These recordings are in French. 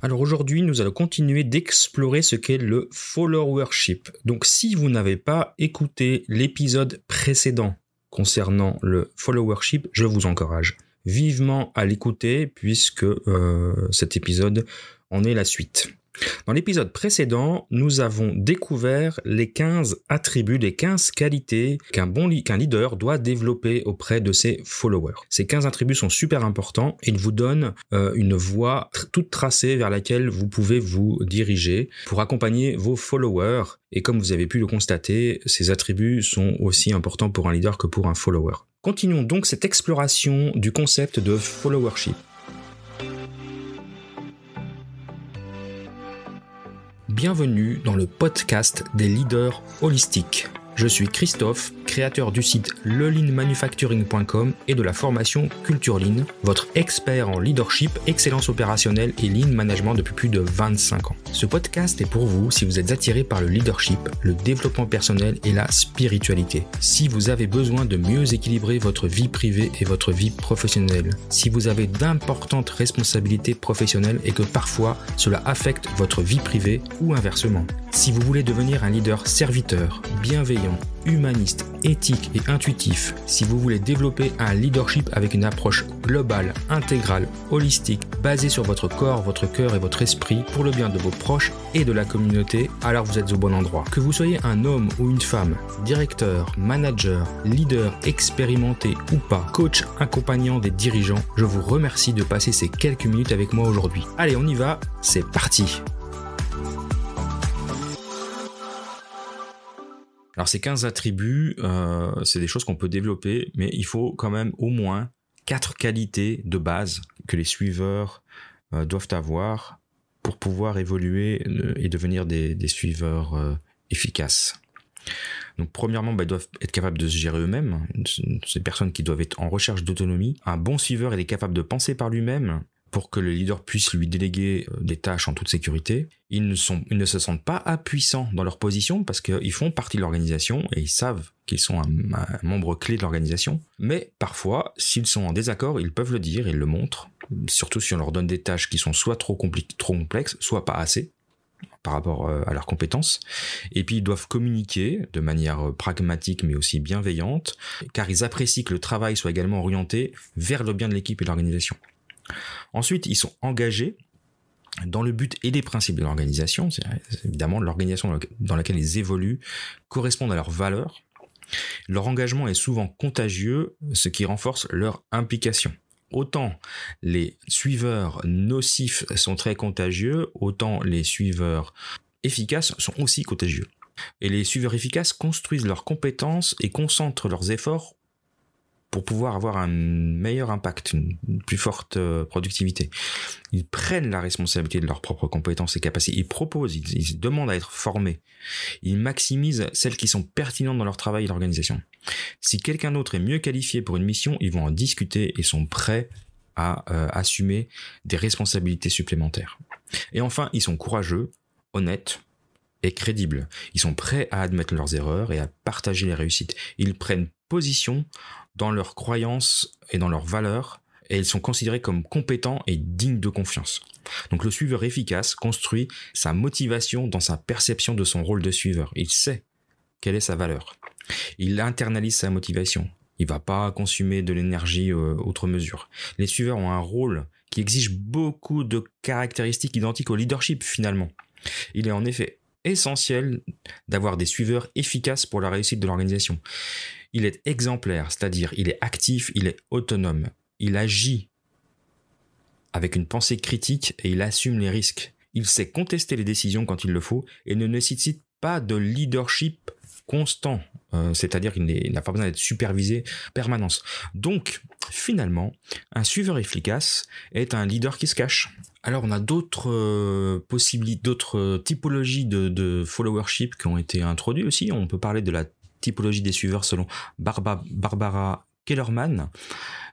Alors aujourd'hui, nous allons continuer d'explorer ce qu'est le followership. Donc si vous n'avez pas écouté l'épisode précédent concernant le followership, je vous encourage vivement à l'écouter puisque euh, cet épisode en est la suite. Dans l'épisode précédent, nous avons découvert les 15 attributs, les 15 qualités qu'un bon leader doit développer auprès de ses followers. Ces 15 attributs sont super importants. Ils vous donnent euh, une voie toute tracée vers laquelle vous pouvez vous diriger pour accompagner vos followers. Et comme vous avez pu le constater, ces attributs sont aussi importants pour un leader que pour un follower. Continuons donc cette exploration du concept de followership. Bienvenue dans le podcast des leaders holistiques. Je suis Christophe, créateur du site lelinmanufacturing.com et de la formation Culture Lean, votre expert en leadership, excellence opérationnelle et lean management depuis plus de 25 ans. Ce podcast est pour vous si vous êtes attiré par le leadership, le développement personnel et la spiritualité. Si vous avez besoin de mieux équilibrer votre vie privée et votre vie professionnelle. Si vous avez d'importantes responsabilités professionnelles et que parfois cela affecte votre vie privée ou inversement. Si vous voulez devenir un leader serviteur, bienveillant, humaniste, éthique et intuitif, si vous voulez développer un leadership avec une approche globale, intégrale, holistique, basée sur votre corps, votre cœur et votre esprit pour le bien de vos proches et de la communauté, alors vous êtes au bon endroit. Que vous soyez un homme ou une femme, directeur, manager, leader expérimenté ou pas, coach accompagnant des dirigeants, je vous remercie de passer ces quelques minutes avec moi aujourd'hui. Allez, on y va, c'est parti Alors ces 15 attributs, euh, c'est des choses qu'on peut développer, mais il faut quand même au moins quatre qualités de base que les suiveurs euh, doivent avoir pour pouvoir évoluer euh, et devenir des, suiveurs efficaces. Donc premièrement, bah, ils doivent être capables de se gérer eux-mêmes. Ces personnes qui doivent être en recherche d'autonomie. Un bon suiveur, il est capable de penser par lui-même pour que le leader puisse lui déléguer euh, des tâches en toute sécurité. Ils ne, se sentent pas impuissants dans leur position parce qu'ils font partie de l'organisation et ils savent qu'ils sont un, membre clé de l'organisation. Mais parfois, s'ils sont en désaccord, ils peuvent le dire, ils le montrent. Surtout si on leur donne des tâches qui sont soit trop, trop complexes, soit pas assez par rapport euh, à leurs compétences. Et puis ils doivent communiquer de manière euh, pragmatique mais aussi bienveillante, car ils apprécient que le travail soit également orienté vers le bien de l'équipe et de l'organisation. Ensuite, ils sont engagés dans le but et les principes de l'organisation. Évidemment l'organisation dans laquelle ils évoluent correspondent à leurs valeurs. Leur engagement est souvent contagieux, ce qui renforce leur implication. Autant les suiveurs nocifs sont très contagieux, autant les suiveurs efficaces sont aussi contagieux. Et les suiveurs efficaces construisent leurs compétences et concentrent leurs efforts pour pouvoir avoir un meilleur impact, une, plus forte euh, productivité. Ils prennent la responsabilité de leurs propres compétences et capacités. Ils proposent, ils, demandent à être formés. Ils maximisent celles qui sont pertinentes dans leur travail et l'organisation. Si quelqu'un d'autre est mieux qualifié pour une mission, ils vont en discuter et sont prêts à euh, assumer des responsabilités supplémentaires. Et enfin, ils sont courageux, honnêtes, et crédibles. Ils sont prêts à admettre leurs erreurs et à partager les réussites. Ils prennent position dans leurs croyances et dans leurs valeurs, et ils sont considérés comme compétents et dignes de confiance. Donc le suiveur efficace construit sa motivation dans sa perception de son rôle de suiveur. Il sait quelle est sa valeur. Il internalise sa motivation. Il va pas consommer de l'énergie euh, outre mesure. Les suiveurs ont un rôle qui exige beaucoup de caractéristiques identiques au leadership finalement. Il est en effet essentiel d'avoir des suiveurs efficaces pour la réussite de l'organisation. Il est exemplaire, c'est-à-dire il est actif, il est autonome, il agit avec une pensée critique et il assume les risques. Il sait contester les décisions quand il le faut et ne nécessite pas de leadership constant, euh, c'est-à-dire qu'il n'a pas besoin d'être supervisé en permanence. Donc, finalement, un suiveur efficace est un leader qui se cache. Alors, on a d'autres euh, possibilités, d'autres typologies de, de followership qui ont été introduites aussi. On peut parler de la typologie des suiveurs selon Barbara Kellerman.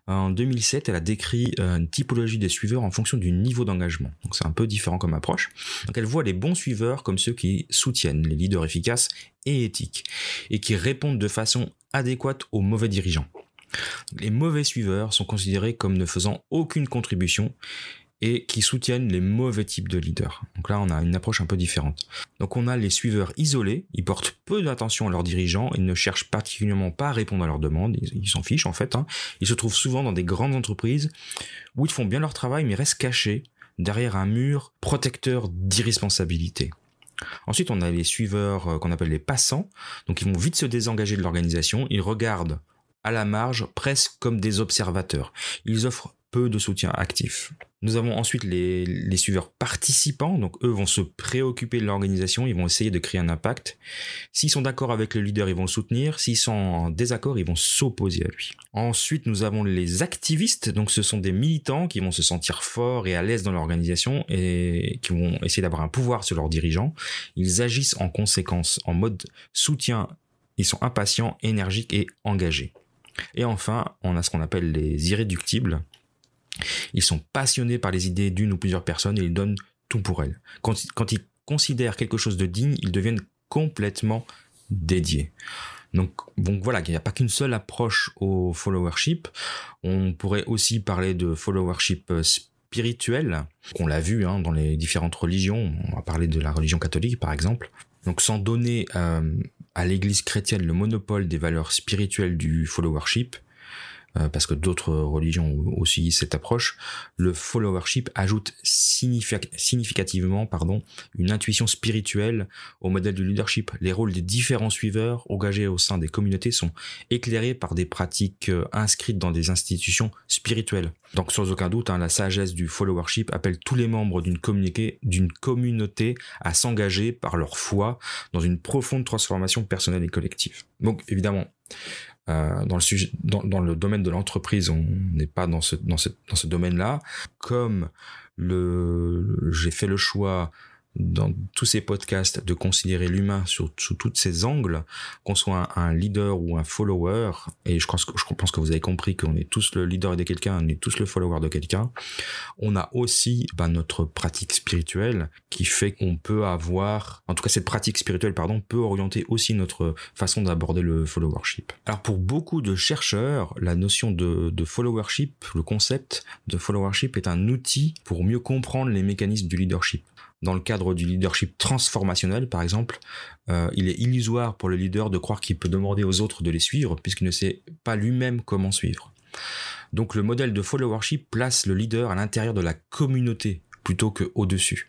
En 2007, elle a décrit euh, une typologie des suiveurs en fonction du niveau d'engagement. C'est un peu différent comme approche. Donc elle voit les bons suiveurs comme ceux qui soutiennent les leaders efficaces et éthiques et qui répondent de façon adéquate aux mauvais dirigeants. Les mauvais suiveurs sont considérés comme ne faisant aucune contribution et qui soutiennent les mauvais types de leaders. Donc là, on a une approche un peu différente. Donc on a les suiveurs isolés, ils portent peu d'attention à leurs dirigeants, ils ne cherchent particulièrement pas à répondre à leurs demandes, ils s'en fichent en fait. Hein. Ils se trouvent souvent dans des grandes entreprises où ils font bien leur travail mais restent cachés derrière un mur protecteur d'irresponsabilité. Ensuite, on a les suiveurs euh, qu'on appelle les passants. Donc, ils vont vite se désengager de l'organisation. Ils regardent à la marge, presque comme des observateurs. Ils offrent peu de soutien actif. Nous avons ensuite les, suiveurs participants, donc eux vont se préoccuper de l'organisation, ils vont essayer de créer un impact. S'ils sont d'accord avec le leader, ils vont le soutenir, s'ils sont en désaccord, ils vont s'opposer à lui. Ensuite, nous avons les activistes, donc ce sont des militants qui vont se sentir forts et à l'aise dans l'organisation et qui vont essayer d'avoir un pouvoir sur leurs dirigeants. Ils agissent en conséquence, en mode soutien, ils sont impatients, énergiques et engagés. Et enfin, on a ce qu'on appelle les irréductibles. Ils sont passionnés par les idées d'une ou plusieurs personnes et ils donnent tout pour elles. Quand, ils considèrent quelque chose de digne, ils deviennent complètement dédiés. Donc, voilà, il n'y a pas qu'une seule approche au followership. On pourrait aussi parler de followership euh, spirituel, qu'on l'a vu hein, dans les différentes religions. On va parler de la religion catholique, par exemple. Donc, sans donner euh, à l'Église chrétienne le monopole des valeurs spirituelles du followership, parce que d'autres religions ont aussi cette approche, le followership ajoute significativement pardon, une intuition spirituelle au modèle du leadership. Les rôles des différents suiveurs engagés au sein des communautés sont éclairés par des pratiques euh, inscrites dans des institutions spirituelles. Donc sans aucun doute, hein, la sagesse du followership appelle tous les membres d'une communauté à s'engager par leur foi dans une profonde transformation personnelle et collective. Donc évidemment, euh, dans le sujet, dans, dans, le domaine de l'entreprise, on n'est pas dans ce, dans ce, dans ce domaine-là. Comme le, j'ai fait le choix dans tous ces podcasts de considérer l'humain sous, sous tous ces angles, qu'on soit un, leader ou un follower, et je pense, que, vous avez compris qu'on est tous le leader de quelqu'un, on est tous le follower de quelqu'un, on a aussi bah, notre pratique spirituelle qui fait qu'on peut avoir, en tout cas cette pratique spirituelle, pardon, peut orienter aussi notre façon d'aborder le followership. Alors pour beaucoup de chercheurs, la notion de followership, le concept de followership est un outil pour mieux comprendre les mécanismes du leadership dans le cadre du leadership transformationnel, par exemple, euh, il est illusoire pour le leader de croire qu'il peut demander aux autres de les suivre puisqu'il ne sait pas lui-même comment suivre. Donc le modèle de followership place le leader à l'intérieur de la communauté plutôt quau dessus.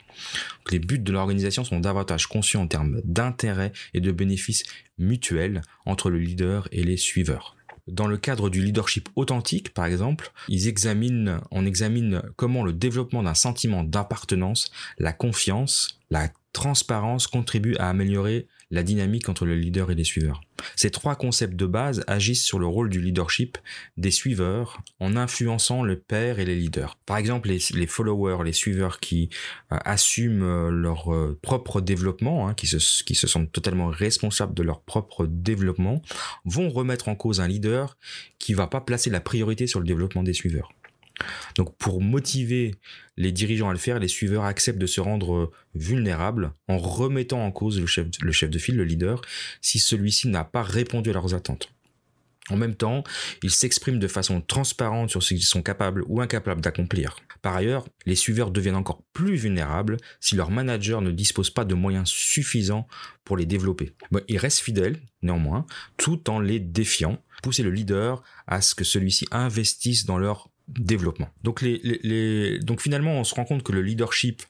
Les buts de l'organisation sont davantage conscients en termes d'intérêt et de bénéfices mutuels entre le leader et les suiveurs. Dans le cadre du leadership authentique, par exemple, ils examinent, on examine comment le développement d'un sentiment d'appartenance, la confiance, la transparence contribuent à améliorer la dynamique entre le leader et les suiveurs. Ces trois concepts de base agissent sur le rôle du leadership des suiveurs en influençant le père et les leaders. Par exemple, les, followers, les suiveurs qui euh, assument euh, leur euh, propre développement, hein, qui, se, sentent totalement responsables de leur propre développement, vont remettre en cause un leader qui va pas placer la priorité sur le développement des suiveurs. Donc pour motiver les dirigeants à le faire, les suiveurs acceptent de se rendre euh, vulnérables en remettant en cause le chef, de file, le leader, si celui-ci n'a pas répondu à leurs attentes. En même temps, ils s'expriment de façon transparente sur ce qu'ils sont capables ou incapables d'accomplir. Par ailleurs, les suiveurs deviennent encore plus vulnérables si leur manager ne dispose pas de moyens suffisants pour les développer. ils restent fidèles, néanmoins, tout en les défiant, pousser le leader à ce que celui-ci investisse dans leur développement. Donc, les, les, donc finalement, on se rend compte que le leadership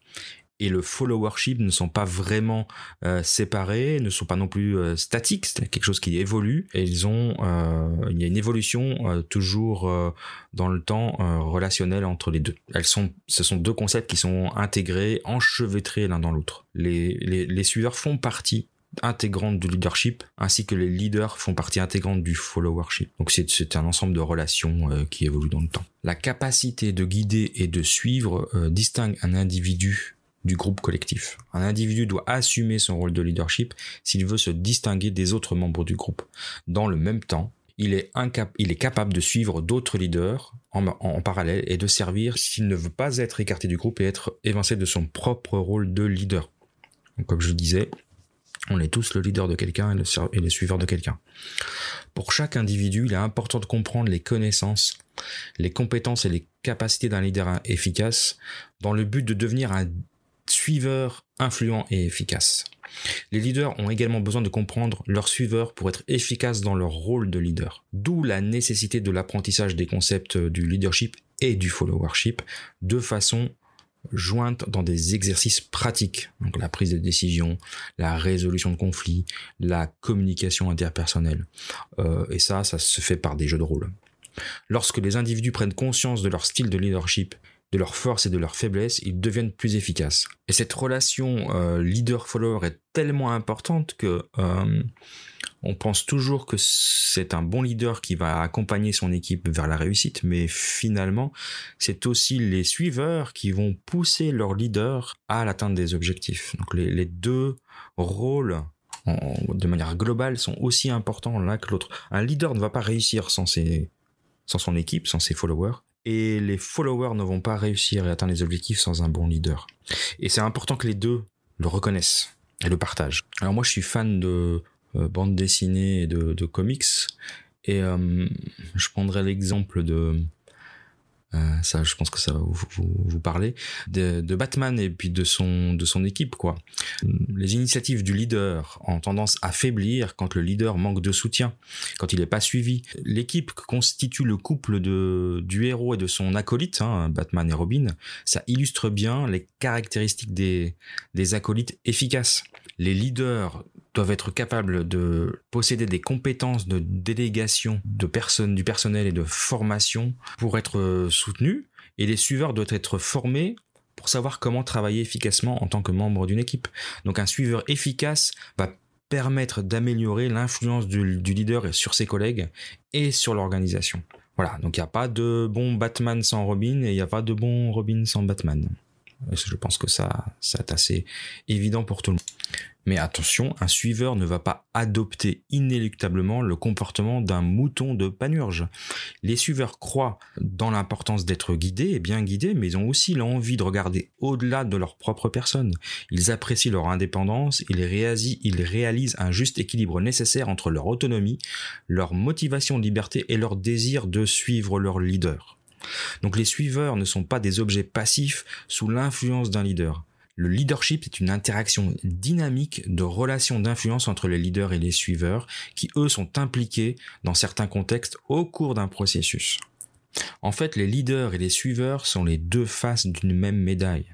et le followership ne sont pas vraiment euh, séparés, ne sont pas non plus euh, statiques, c'est quelque chose qui évolue et ils ont euh, il y a une évolution toujours dans le temps relationnel entre les deux. Elles sont ce sont deux concepts qui sont intégrés, enchevêtrés l'un dans l'autre. Les, les, les suiveurs font partie intégrante du leadership, ainsi que les leaders font partie intégrante du followership. Donc c'est un ensemble de relations euh, qui évoluent dans le temps. La capacité de guider et de suivre euh, distingue un individu du groupe collectif. Un individu doit assumer son rôle de leadership s'il veut se distinguer des autres membres du groupe. Dans le même temps, il est, il est capable de suivre d'autres leaders en, en, parallèle et de servir s'il ne veut pas être écarté du groupe et être évincé de son propre rôle de leader. Donc, comme je disais, on est tous le leader de quelqu'un et, le, suiveur de quelqu'un. Pour chaque individu, il est important de comprendre les connaissances, les compétences et les capacité d'un leader efficace dans le but de devenir un suiveur influent et efficace. Les leaders ont également besoin de comprendre leurs suiveurs pour être efficaces dans leur rôle de leader. D'où la nécessité de l'apprentissage des concepts du leadership et du followership de façon jointe dans des exercices pratiques. Donc la prise de décision, la résolution de conflits, la communication interpersonnelle. Euh, et ça, ça se fait par des jeux de rôle. Lorsque les individus prennent conscience de leur style de leadership de leurs forces et de leurs faiblesses, ils deviennent plus efficaces. Et cette relation euh, leader-follower est tellement importante que euh, on pense toujours que c'est un bon leader qui va accompagner son équipe vers la réussite, mais finalement, c'est aussi les suiveurs qui vont pousser leur leader à l'atteinte des objectifs. Donc les, deux rôles de manière globale sont aussi importants l'un que l'autre. Un leader ne va pas réussir sans ses, sans son équipe, sans ses followers et les followers ne vont pas réussir à atteindre les objectifs sans un bon leader. Et c'est important que les deux le reconnaissent et le partagent. Alors moi je suis fan de bande dessinée et de, comics et euh, je prendrai l'exemple de euh, ça, je pense que ça va vous, vous, parler de, Batman et puis de son de son équipe quoi. Les initiatives du leader ont tendance à faiblir quand le leader manque de soutien, quand il n'est pas suivi. L'équipe que constitue le couple de du héros et de son acolyte, hein, Batman et Robin, ça illustre bien les caractéristiques des des acolytes efficaces. Les leaders doivent être capables de posséder des compétences de délégation de personnes, du personnel et de formation pour être soutenus. Et les suiveurs doivent être formés pour savoir comment travailler efficacement en tant que membre d'une équipe. Donc un suiveur efficace va permettre d'améliorer l'influence du, du, leader sur ses collègues et sur l'organisation. Voilà, donc il n'y a pas de bon Batman sans Robin et il n'y a pas de bon Robin sans Batman. Je pense que ça, c'est assez évident pour tout le monde. Mais attention, un suiveur ne va pas adopter inéluctablement le comportement d'un mouton de panurge. Les suiveurs croient dans l'importance d'être guidés et bien guidés, mais ils ont aussi l'envie de regarder au-delà de leur propre personne. Ils apprécient leur indépendance, ils réalisent, ils réalisent un juste équilibre nécessaire entre leur autonomie, leur motivation de liberté et leur désir de suivre leur leader. Donc les suiveurs ne sont pas des objets passifs sous l'influence d'un leader. Le leadership est une interaction dynamique de relations d'influence entre les leaders et les suiveurs qui, eux, sont impliqués dans certains contextes au cours d'un processus. En fait, les leaders et les suiveurs sont les deux faces d'une même médaille.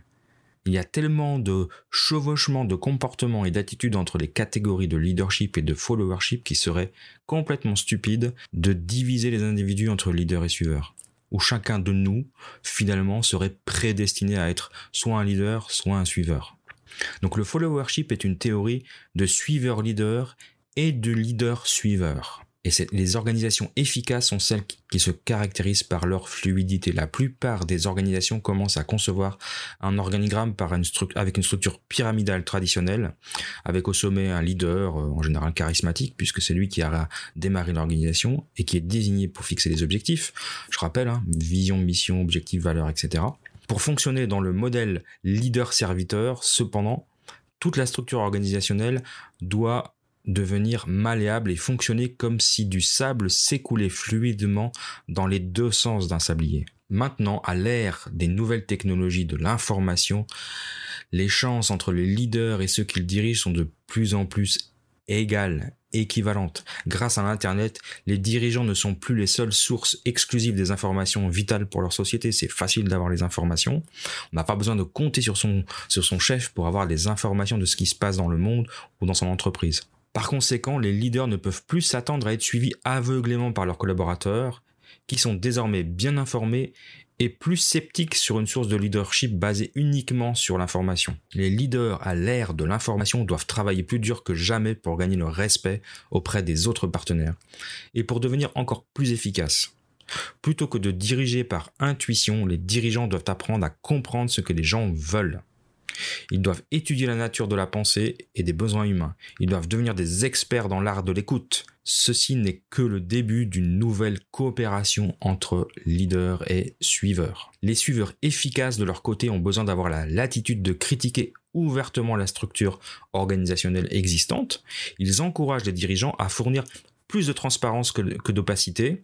Il y a tellement de chevauchements de comportements et d'attitudes entre les catégories de leadership et de followership qui serait complètement stupide de diviser les individus entre leaders et suiveurs où chacun de nous, finalement, serait prédestiné à être soit un leader, soit un suiveur. Donc le followership est une théorie de suiveur-leader et de leader-suiveur. Et les organisations efficaces sont celles qui se caractérisent par leur fluidité. La plupart des organisations commencent à concevoir un organigramme avec une structure pyramidale traditionnelle, avec au sommet un leader, euh, en général charismatique, puisque c'est lui qui a démarré l'organisation et qui est désigné pour fixer les objectifs. Je rappelle, hein, vision, mission, objectif, valeur, etc. Pour fonctionner dans le modèle leader-serviteur, cependant, toute la structure organisationnelle doit devenir malléable et fonctionner comme si du sable s'écoulait fluidement dans les deux sens d'un sablier. Maintenant, à l'ère des nouvelles technologies de l'information, les chances entre les leaders et ceux qu'ils dirigent sont de plus en plus égales, équivalentes. Grâce à l'Internet, les dirigeants ne sont plus les seules sources exclusives des informations vitales pour leur société. C'est facile d'avoir les informations. On n'a pas besoin de compter sur son, sur son chef pour avoir les informations de ce qui se passe dans le monde ou dans son entreprise. Par conséquent, les leaders ne peuvent plus s'attendre à être suivis aveuglément par leurs collaborateurs, qui sont désormais bien informés et plus sceptiques sur une source de leadership basée uniquement sur l'information. Les leaders à l'ère de l'information doivent travailler plus dur que jamais pour gagner le respect auprès des autres partenaires et pour devenir encore plus efficaces. Plutôt que de diriger par intuition, les dirigeants doivent apprendre à comprendre ce que les gens veulent. Ils doivent étudier la nature de la pensée et des besoins humains. Ils doivent devenir des experts dans l'art de l'écoute. Ceci n'est que le début d'une nouvelle coopération entre leaders et suiveurs. Les suiveurs efficaces de leur côté ont besoin d'avoir la latitude de critiquer ouvertement la structure organisationnelle existante. Ils encouragent les dirigeants à fournir plus de transparence que, d'opacité.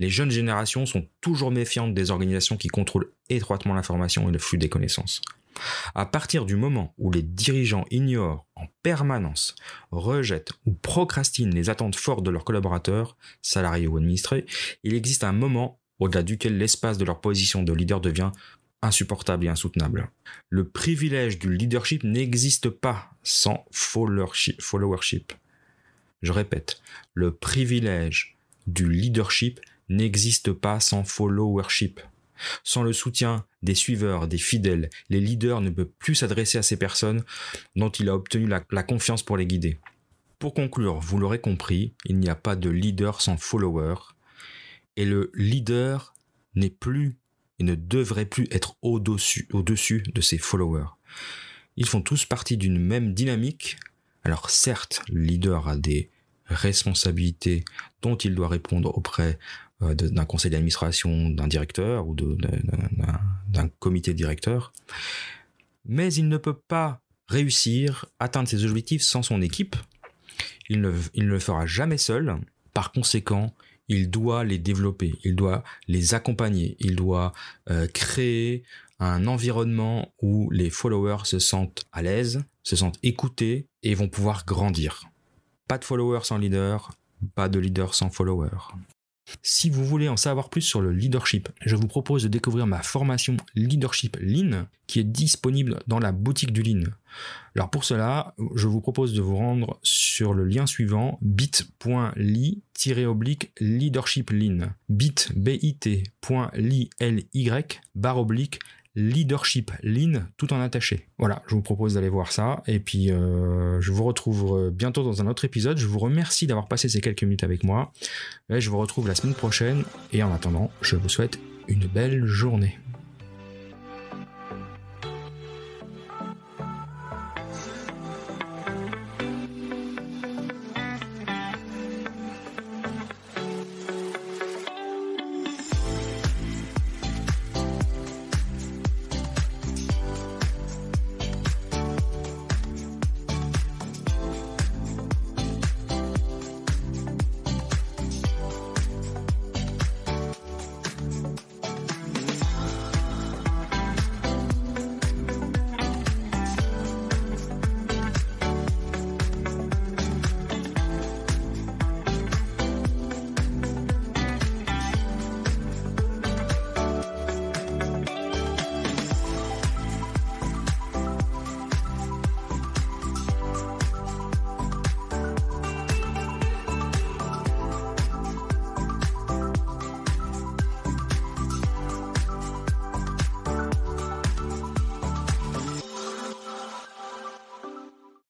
Les jeunes générations sont toujours méfiantes des organisations qui contrôlent étroitement l'information et le flux des connaissances. À partir du moment où les dirigeants ignorent en permanence, rejettent ou procrastinent les attentes fortes de leurs collaborateurs, salariés ou administrés, il existe un moment au-delà duquel l'espace de leur position de leader devient insupportable et insoutenable. Le privilège du leadership n'existe pas sans followership. Je répète, le privilège du leadership n'existe pas sans followership. Sans le soutien des suiveurs, des fidèles, les leaders ne peuvent plus s'adresser à ces personnes dont il a obtenu la, confiance pour les guider. Pour conclure, vous l'aurez compris, il n'y a pas de leader sans follower. Et le leader n'est plus et ne devrait plus être au-dessus, au-dessus de ses followers. Ils font tous partie d'une même dynamique. Alors certes, le leader a des responsabilités dont il doit répondre auprès d'un conseil d'administration, d'un directeur ou d'un comité directeur. Mais il ne peut pas réussir, atteindre ses objectifs sans son équipe. Il ne, il ne le fera jamais seul. Par conséquent, il doit les développer, il doit les accompagner, il doit euh, créer un environnement où les followers se sentent à l'aise, se sentent écoutés et vont pouvoir grandir. Pas de followers sans leader, pas de leader sans followers. Si vous voulez en savoir plus sur le leadership, je vous propose de découvrir ma formation Leadership Lean qui est disponible dans la boutique du Lean. Alors pour cela, je vous propose de vous rendre sur le lien suivant bit.ly leadership lean bit bit.ly barre oblique Leadership Lean tout en attaché. Voilà, je vous propose d'aller voir ça et puis euh, je vous retrouve euh, bientôt dans un autre épisode. Je vous remercie d'avoir passé ces quelques minutes avec moi. Je vous retrouve la semaine prochaine et en attendant, je vous souhaite une belle journée.